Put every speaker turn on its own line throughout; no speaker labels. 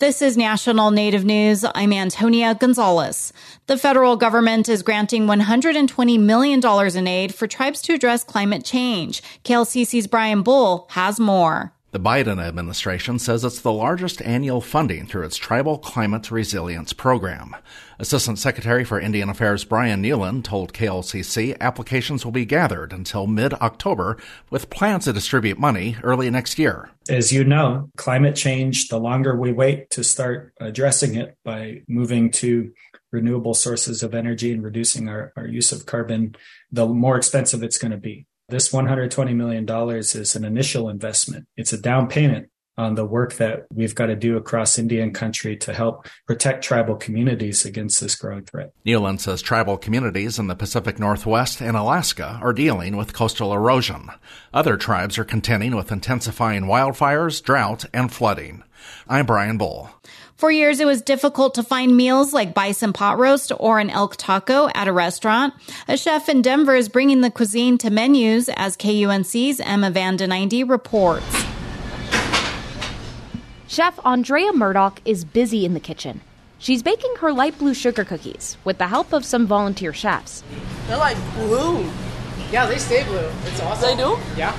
This is National Native News. I'm Antonia Gonzalez. The federal government is granting $120 million in aid for tribes to address climate change. KLCC's Brian Bull has more.
The Biden administration says it's the largest annual funding through its Tribal Climate Resilience Program. Assistant Secretary for Indian Affairs Bryan Newland told KLCC applications will be gathered until mid October with plans to distribute money early next year.
As you know, climate change, the longer we wait to start addressing it by moving to renewable sources of energy and reducing our, our use of carbon, the more expensive it's going to be. This $120 million is an initial investment. It's a down payment on the work that we've got to do across Indian country to help protect tribal communities against this growing threat.
Newland says tribal communities in the Pacific Northwest and Alaska are dealing with coastal erosion. Other tribes are contending with intensifying wildfires, drought, and flooding. I'm Brian Bull.
For years, it was difficult to find meals like bison pot roast or an elk taco at a restaurant. A chef in Denver is bringing the cuisine to menus, as KUNC's Emma Van Den reports.
Chef Andrea Murdoch is busy in the kitchen. She's baking her light blue sugar cookies with the help of some volunteer chefs.
They're like blue. Yeah, they stay blue. It's awesome.
They do?
Yeah.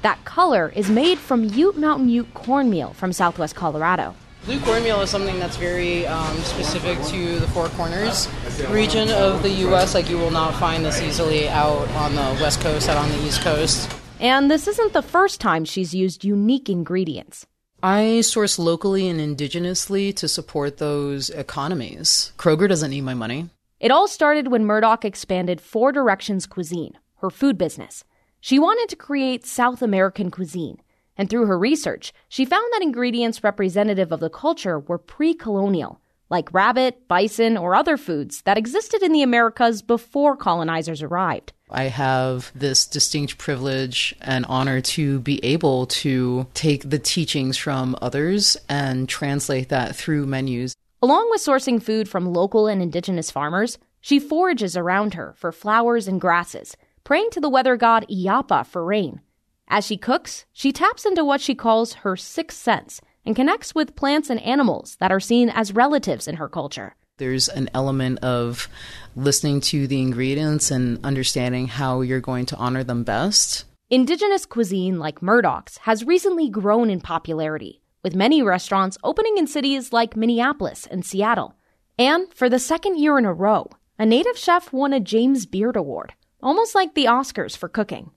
That color is made from Ute Mountain Ute cornmeal from southwest Colorado.
Blue cornmeal is something that's very um, specific to the Four Corners region of the U.S. Like you will not find this easily out on the West Coast, out on the East Coast.
And this isn't the first time she's used unique ingredients.
I source locally and indigenously to support those economies. Kroger doesn't need my money.
It all started when Murdoch expanded Four Directions Cuisine, her food business. She wanted to create South American cuisine and through her research, she found that ingredients representative of the culture were pre colonial, like rabbit, bison, or other foods that existed in the Americas before colonizers arrived.
I have this distinct privilege and honor to be able to take the teachings from others and translate that through menus.
Along with sourcing food from local and indigenous farmers, she forages around her for flowers and grasses, praying to the weather god Illapa for rain. As she cooks, she taps into what she calls her sixth sense and connects with plants and animals that are seen as relatives in her culture.
There's an element of listening to the ingredients and understanding how you're going to honor them best.
Indigenous cuisine like Murdoch's has recently grown in popularity, with many restaurants opening in cities like Minneapolis and Seattle. And for the second year in a row, a native chef won a James Beard Award, almost like the Oscars for cooking.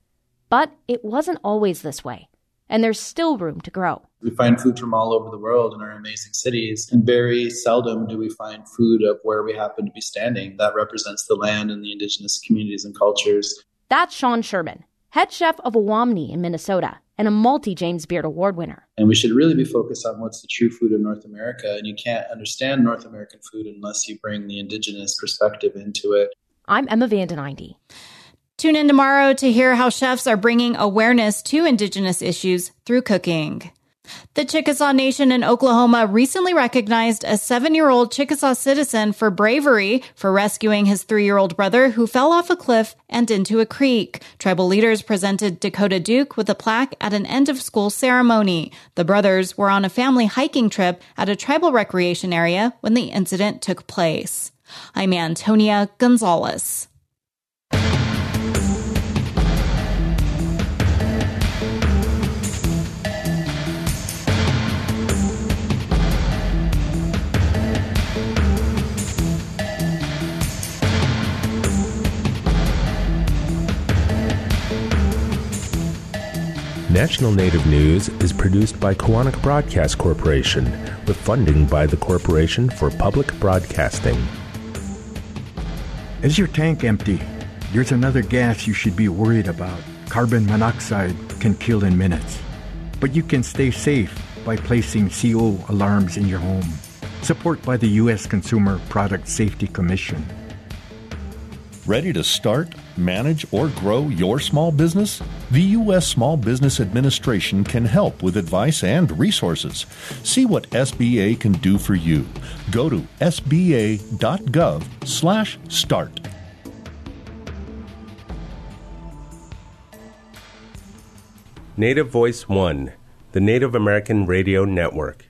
But it wasn't always this way, and there's still room to grow.
We find food from all over the world in our amazing cities, and very seldom do we find food of where we happen to be standing that represents the land and the indigenous communities and cultures.
That's Sean Sherman, head chef of Owamni in Minnesota and a multi James Beard Award winner.
And we should really be focused on what's the true food of North America. And you can't understand North American food unless you bring the indigenous perspective into it.
I'm Emma Vanden
Tune in tomorrow to hear how chefs are bringing awareness to Indigenous issues through cooking. The Chickasaw Nation in Oklahoma recently recognized a seven year old Chickasaw citizen for bravery for rescuing his three year old brother who fell off a cliff and into a creek. Tribal leaders presented Dakota Duke with a plaque at an end of school ceremony. The brothers were on a family hiking trip at a tribal recreation area when the incident took place. I'm Antonia Gonzalez.
National Native News is produced by Koahnic Broadcast Corporation with funding by the Corporation for Public Broadcasting.
Is your tank empty? There's another gas you should be worried about. Carbon monoxide can kill in minutes. But you can stay safe by placing CO alarms in your home. Support by the U.S. Consumer Product Safety Commission.
Ready to start, manage, or grow your small business? The U.S. Small Business Administration can help with advice and resources. See what SBA can do for you. Go to sba.gov/start.
Native Voice One, the Native American Radio Network.